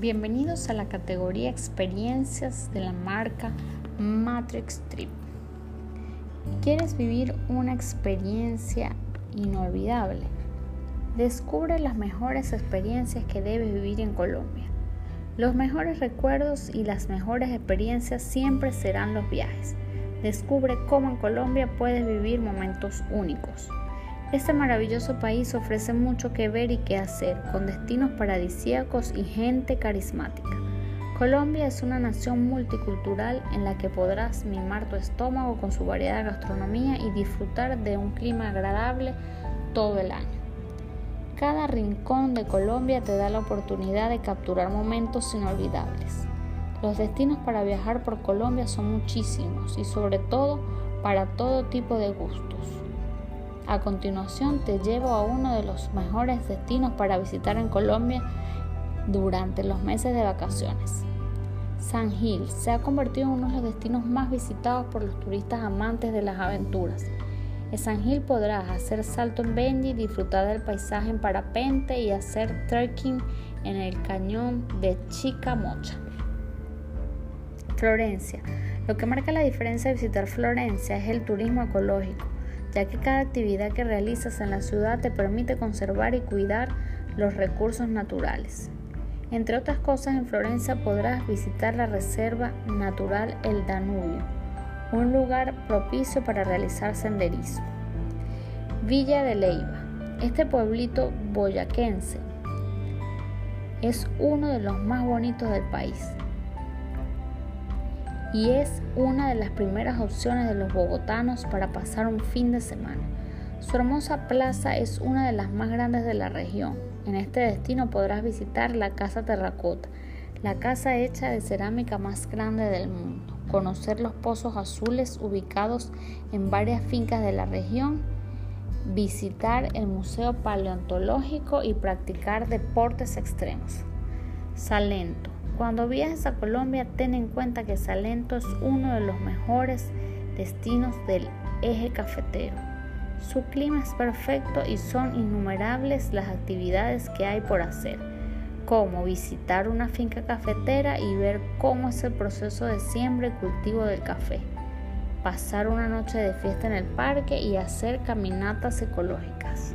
Bienvenidos a la categoría Experiencias de la marca Matrix Trip. ¿Quieres vivir una experiencia inolvidable? Descubre las mejores experiencias que debes vivir en Colombia. Los mejores recuerdos y las mejores experiencias siempre serán los viajes. Descubre cómo en Colombia puedes vivir momentos únicos. Este maravilloso país ofrece mucho que ver y que hacer, con destinos paradisíacos y gente carismática. Colombia es una nación multicultural en la que podrás mimar tu estómago con su variedad de gastronomía y disfrutar de un clima agradable todo el año. Cada rincón de Colombia te da la oportunidad de capturar momentos inolvidables. Los destinos para viajar por Colombia son muchísimos y sobre todo para todo tipo de gustos. A continuación te llevo a uno de los mejores destinos para visitar en Colombia durante los meses de vacaciones. San Gil se ha convertido en uno de los destinos más visitados por los turistas amantes de las aventuras. En San Gil podrás hacer salto en Benji, disfrutar del paisaje en parapente y hacer trekking en el cañón de Chicamocha. Florencia. Lo que marca la diferencia de visitar Florencia es el turismo ecológico ya que cada actividad que realizas en la ciudad te permite conservar y cuidar los recursos naturales. Entre otras cosas, en Florencia podrás visitar la Reserva Natural El Danubio, un lugar propicio para realizar senderismo. Villa de Leiva. Este pueblito boyaquense es uno de los más bonitos del país y es una de las primeras opciones de los bogotanos para pasar un fin de semana. Su hermosa plaza es una de las más grandes de la región. En este destino podrás visitar la Casa Terracota, la casa hecha de cerámica más grande del mundo, conocer los pozos azules ubicados en varias fincas de la región, visitar el Museo Paleontológico y practicar deportes extremos. Salento cuando viajes a Colombia, ten en cuenta que Salento es uno de los mejores destinos del eje cafetero. Su clima es perfecto y son innumerables las actividades que hay por hacer, como visitar una finca cafetera y ver cómo es el proceso de siembra y cultivo del café, pasar una noche de fiesta en el parque y hacer caminatas ecológicas.